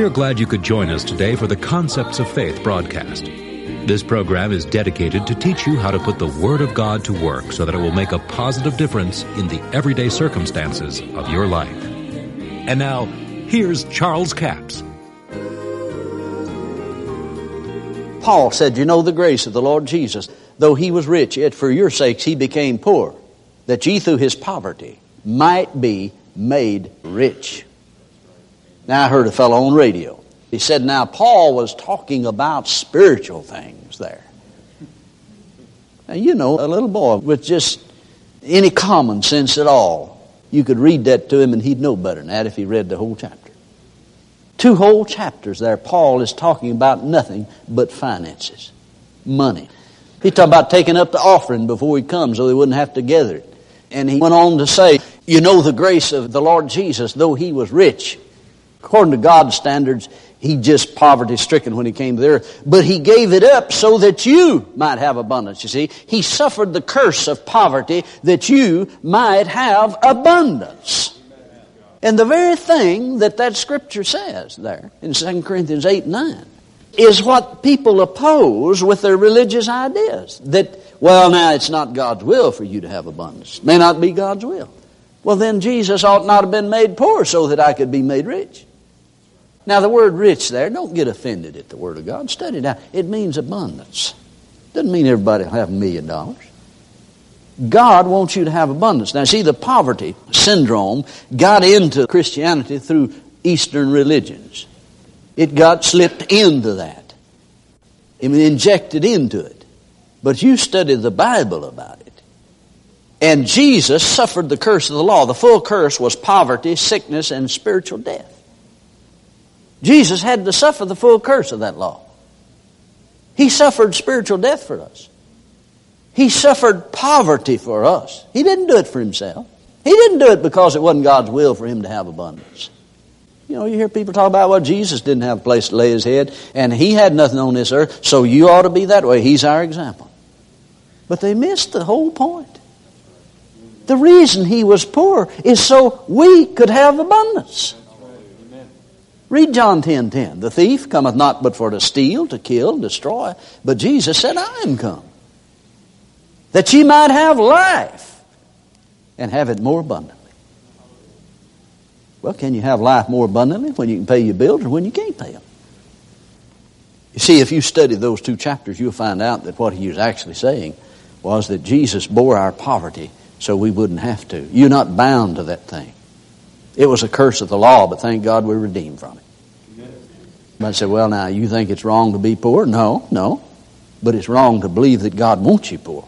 We are glad you could join us today for the Concepts of Faith broadcast. This program is dedicated to teach you how to put the Word of God to work so that it will make a positive difference in the everyday circumstances of your life. And now, here's Charles Capps. Paul said, You know the grace of the Lord Jesus. Though he was rich, yet for your sakes he became poor, that ye through his poverty might be made rich. Now I heard a fellow on radio. He said, Now Paul was talking about spiritual things there. Now, you know, a little boy with just any common sense at all, you could read that to him and he'd know better than that if he read the whole chapter. Two whole chapters there, Paul is talking about nothing but finances, money. He talked about taking up the offering before he comes so they wouldn't have to gather it. And he went on to say, You know the grace of the Lord Jesus, though he was rich. According to God's standards, he just poverty stricken when he came to the earth. But he gave it up so that you might have abundance, you see. He suffered the curse of poverty that you might have abundance. And the very thing that that scripture says there in 2 Corinthians 8 and 9 is what people oppose with their religious ideas. That, well, now it's not God's will for you to have abundance. It May not be God's will. Well, then Jesus ought not have been made poor so that I could be made rich. Now, the word rich there, don't get offended at the Word of God. Study it out. It means abundance. Doesn't mean everybody will have a million dollars. God wants you to have abundance. Now, see, the poverty syndrome got into Christianity through Eastern religions. It got slipped into that. It was injected into it. But you study the Bible about it. And Jesus suffered the curse of the law. The full curse was poverty, sickness, and spiritual death. Jesus had to suffer the full curse of that law. He suffered spiritual death for us. He suffered poverty for us. He didn't do it for himself. He didn't do it because it wasn't God's will for him to have abundance. You know, you hear people talk about, well, Jesus didn't have a place to lay his head, and he had nothing on this earth, so you ought to be that way. He's our example. But they missed the whole point. The reason he was poor is so we could have abundance. Read John 10 10. The thief cometh not but for to steal, to kill, destroy. But Jesus said, I am come that ye might have life and have it more abundantly. Well, can you have life more abundantly when you can pay your bills or when you can't pay them? You see, if you study those two chapters, you'll find out that what he was actually saying was that Jesus bore our poverty so we wouldn't have to. You're not bound to that thing. It was a curse of the law, but thank God we're redeemed from it. I said, well, now, you think it's wrong to be poor? No, no. But it's wrong to believe that God wants you poor.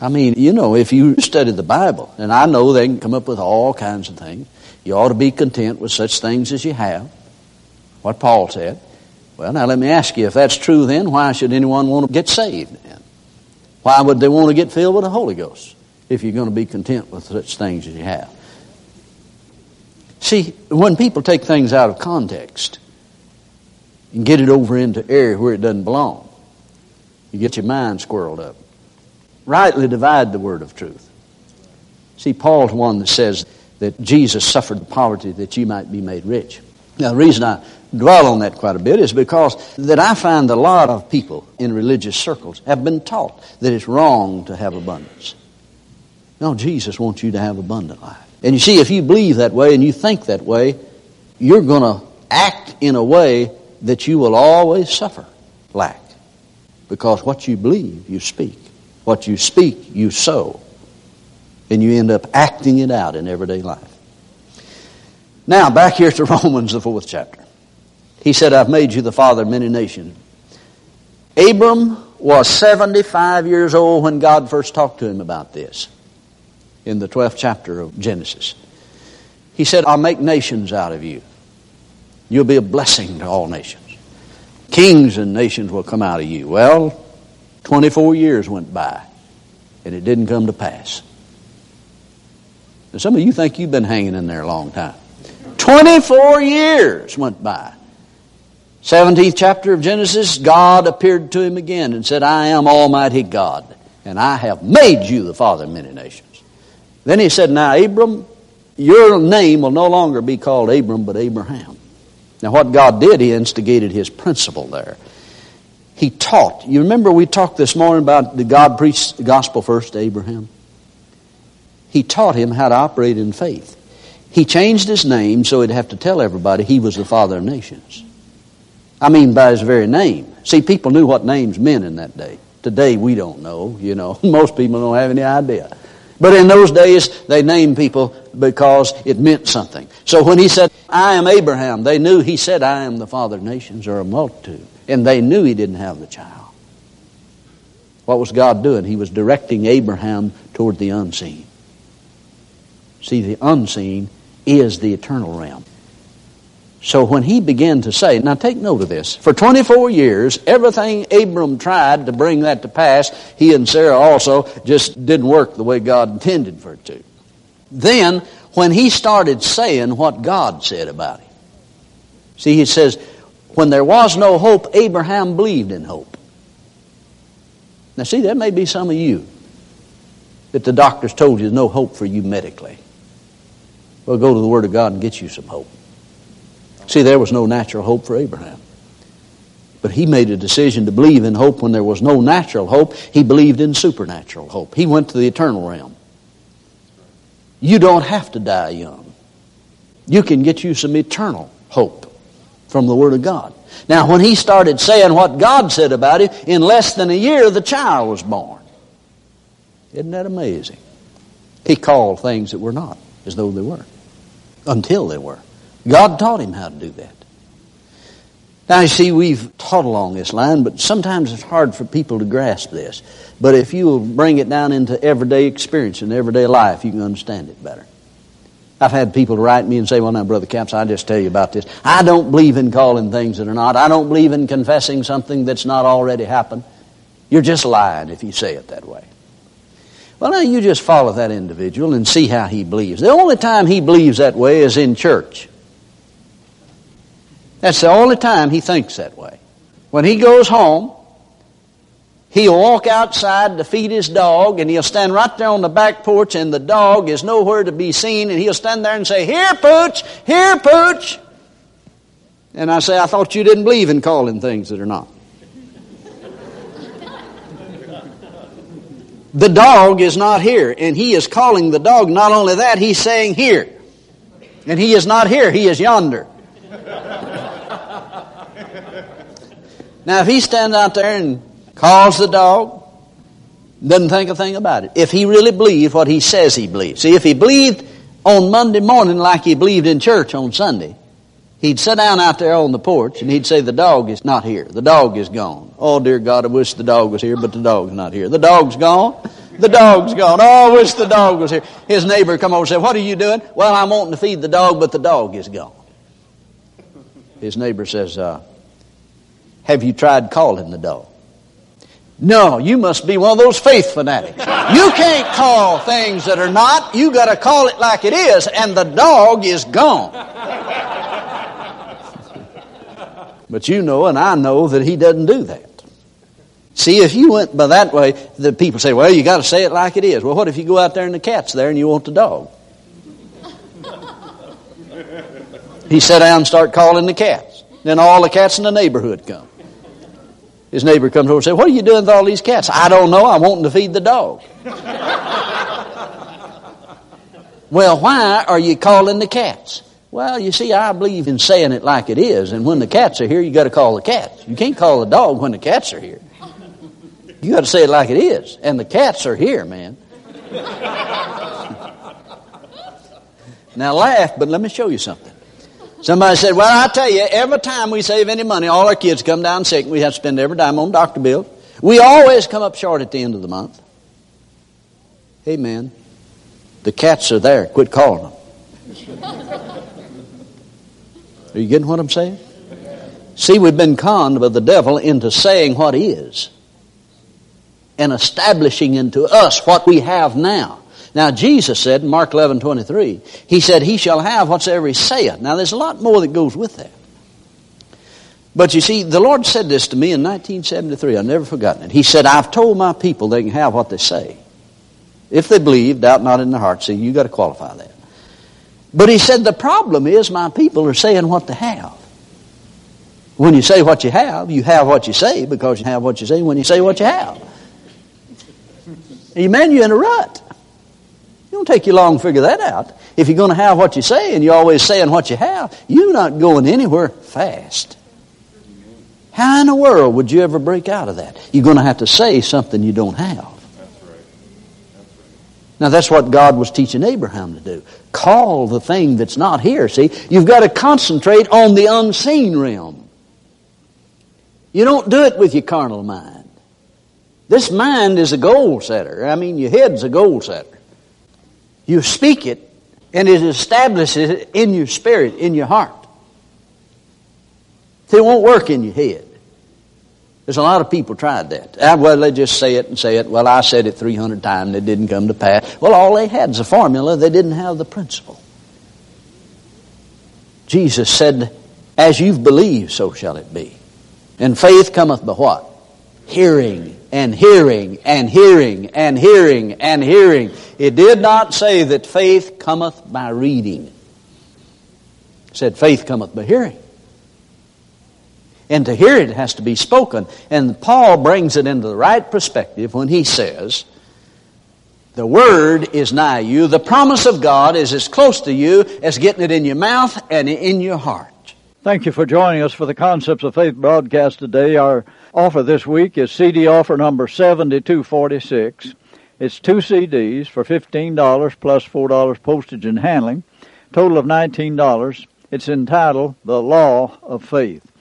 I mean, you know, if you study the Bible, and I know they can come up with all kinds of things, you ought to be content with such things as you have. What Paul said. Well, now let me ask you, if that's true, then why should anyone want to get saved? Then? Why would they want to get filled with the Holy Ghost if you're going to be content with such things as you have? See, when people take things out of context and get it over into area where it doesn't belong, you get your mind squirreled up rightly divide the word of truth. See, Paul's one that says that Jesus suffered the poverty that you might be made rich. Now, the reason I dwell on that quite a bit is because that I find a lot of people in religious circles have been taught that it's wrong to have abundance. No, Jesus wants you to have abundant life. And you see, if you believe that way and you think that way, you're going to act in a way that you will always suffer lack. Because what you believe, you speak. What you speak, you sow. And you end up acting it out in everyday life. Now, back here to Romans, the fourth chapter. He said, I've made you the father of many nations. Abram was 75 years old when God first talked to him about this in the 12th chapter of Genesis. He said, I'll make nations out of you. You'll be a blessing to all nations. Kings and nations will come out of you. Well, 24 years went by, and it didn't come to pass. Some of you think you've been hanging in there a long time. 24 years went by. 17th chapter of Genesis, God appeared to him again and said, I am Almighty God, and I have made you the father of many nations. Then he said, Now, Abram, your name will no longer be called Abram, but Abraham. Now, what God did, He instigated His principle there. He taught. You remember we talked this morning about the God preached the gospel first to Abraham? He taught him how to operate in faith. He changed his name so he'd have to tell everybody he was the father of nations. I mean, by his very name. See, people knew what names meant in that day. Today, we don't know, you know. Most people don't have any idea. But in those days, they named people because it meant something. So when he said, I am Abraham, they knew he said, I am the father of nations or a multitude. And they knew he didn't have the child. What was God doing? He was directing Abraham toward the unseen. See, the unseen is the eternal realm. So when he began to say, now take note of this, for 24 years, everything Abram tried to bring that to pass, he and Sarah also just didn't work the way God intended for it to. Then, when he started saying what God said about him, see, he says, when there was no hope, Abraham believed in hope. Now, see, that may be some of you that the doctors told you there's no hope for you medically. Well, go to the Word of God and get you some hope. See, there was no natural hope for Abraham. But he made a decision to believe in hope when there was no natural hope. He believed in supernatural hope. He went to the eternal realm. You don't have to die young. You can get you some eternal hope from the Word of God. Now, when he started saying what God said about him, in less than a year, the child was born. Isn't that amazing? He called things that were not as though they were, until they were. God taught him how to do that. Now, you see, we've taught along this line, but sometimes it's hard for people to grasp this. But if you will bring it down into everyday experience and everyday life, you can understand it better. I've had people write me and say, well, now, Brother Capps, I just tell you about this. I don't believe in calling things that are not. I don't believe in confessing something that's not already happened. You're just lying if you say it that way. Well, now you just follow that individual and see how he believes. The only time he believes that way is in church. That's the only time he thinks that way. When he goes home, He'll walk outside to feed his dog, and he'll stand right there on the back porch, and the dog is nowhere to be seen, and he'll stand there and say, Here, Pooch! Here, Pooch! And I say, I thought you didn't believe in calling things that are not. the dog is not here, and he is calling the dog. Not only that, he's saying, Here. And he is not here, he is yonder. Now, if he stands out there and calls the dog, doesn't think a thing about it. If he really believed what he says he believes. See, if he believed on Monday morning like he believed in church on Sunday, he'd sit down out there on the porch and he'd say, The dog is not here. The dog is gone. Oh, dear God, I wish the dog was here, but the dog's not here. The dog's gone. The dog's gone. Oh, I wish the dog was here. His neighbor come over and say, What are you doing? Well, I'm wanting to feed the dog, but the dog is gone. His neighbor says, uh, Have you tried calling the dog? No, you must be one of those faith fanatics. You can't call things that are not. You got to call it like it is, and the dog is gone. but you know, and I know that he doesn't do that. See, if you went by that way, the people say, well, you got to say it like it is. Well, what if you go out there and the cat's there and you want the dog? he sat down and start calling the cats. Then all the cats in the neighborhood come. His neighbor comes over and says, What are you doing with all these cats? I don't know. I'm wanting to feed the dog. well, why are you calling the cats? Well, you see, I believe in saying it like it is, and when the cats are here, you got to call the cats. You can't call the dog when the cats are here. You got to say it like it is, and the cats are here, man. now laugh, but let me show you something. Somebody said, Well, I tell you, every time we save any money, all our kids come down sick, and we have to spend every dime on doctor bills. We always come up short at the end of the month. Amen. The cats are there. Quit calling them. Are you getting what I'm saying? See, we've been conned by the devil into saying what is and establishing into us what we have now. Now, Jesus said in Mark 11 23, He said, He shall have whatsoever He saith. Now, there's a lot more that goes with that. But you see, the Lord said this to me in 1973. I've never forgotten it. He said, I've told my people they can have what they say. If they believe, doubt not in their heart. See, you got to qualify that. But he said, the problem is my people are saying what they have. When you say what you have, you have what you say because you have what you say when you say what you have. Amen, you're in a rut. Don't take you long to figure that out. If you're going to have what you say and you're always saying what you have, you're not going anywhere fast. How in the world would you ever break out of that? You're going to have to say something you don't have. Now that's what God was teaching Abraham to do. Call the thing that's not here. See, you've got to concentrate on the unseen realm. You don't do it with your carnal mind. This mind is a goal setter. I mean, your head's a goal setter. You speak it, and it establishes it in your spirit, in your heart. It won't work in your head. There's a lot of people tried that. Ah, well, they just say it and say it. Well, I said it 300 times. It didn't come to pass. Well, all they had is a formula. They didn't have the principle. Jesus said, As you've believed, so shall it be. And faith cometh by what? Hearing and hearing and hearing and hearing and hearing. It did not say that faith cometh by reading. It said faith cometh by hearing. And to hear it has to be spoken. And Paul brings it into the right perspective when he says, the Word is nigh you. The promise of God is as close to you as getting it in your mouth and in your heart. Thank you for joining us for the Concepts of Faith broadcast today. Our offer this week is CD offer number 7246. It's two CDs for $15 plus $4 postage and handling, total of $19. It's entitled The Law of Faith.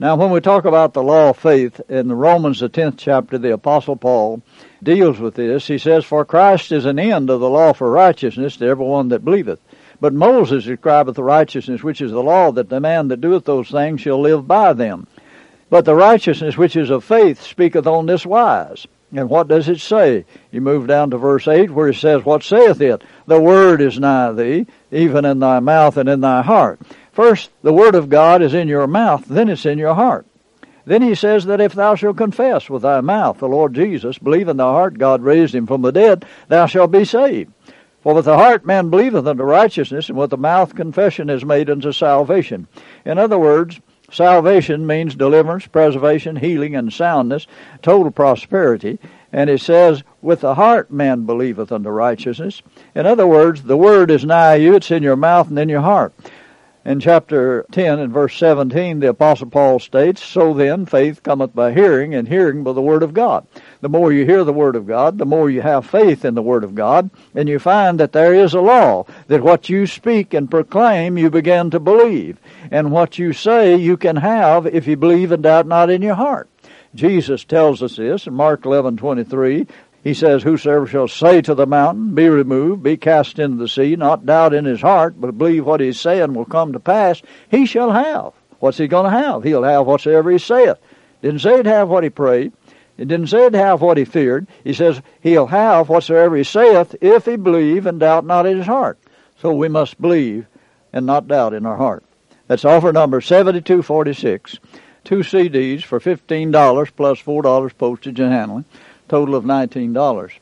Now, when we talk about the law of faith in the Romans, the 10th chapter, the Apostle Paul deals with this. He says, For Christ is an end of the law for righteousness to everyone that believeth. But Moses describeth the righteousness which is the law, that the man that doeth those things shall live by them. But the righteousness which is of faith speaketh on this wise. And what does it say? You move down to verse 8 where it says, What saith it? The word is nigh thee, even in thy mouth and in thy heart. First, the Word of God is in your mouth, then it's in your heart. Then he says that if thou shalt confess with thy mouth the Lord Jesus, believe in thy heart God raised him from the dead, thou shalt be saved. For with the heart man believeth unto righteousness, and with the mouth confession is made unto salvation. In other words, salvation means deliverance, preservation, healing, and soundness, total prosperity. And it says, with the heart man believeth unto righteousness. In other words, the word is nigh you, it's in your mouth and in your heart. In chapter 10 and verse 17, the Apostle Paul states, So then, faith cometh by hearing, and hearing by the Word of God. The more you hear the Word of God, the more you have faith in the Word of God, and you find that there is a law, that what you speak and proclaim, you begin to believe. And what you say, you can have if you believe and doubt not in your heart. Jesus tells us this in Mark 11:23 he says, Whosoever shall say to the mountain, Be removed, be cast into the sea, not doubt in his heart, but believe what he's saying will come to pass, he shall have. What's he going to have? He'll have whatsoever he saith. Didn't say he'd have what he prayed. It didn't say he'd have what he feared. He says he'll have whatsoever he saith if he believe and doubt not in his heart. So we must believe and not doubt in our heart. That's offer number 7246. Two CDs for $15 plus $4 postage and handling total of $19.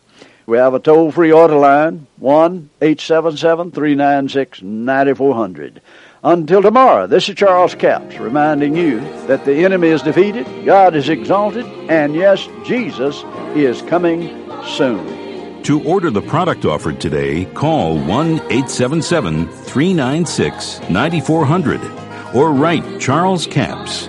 We have a toll free order line, 1 877 396 9400. Until tomorrow, this is Charles Capps reminding you that the enemy is defeated, God is exalted, and yes, Jesus is coming soon. To order the product offered today, call 1 877 396 9400 or write Charles Capps.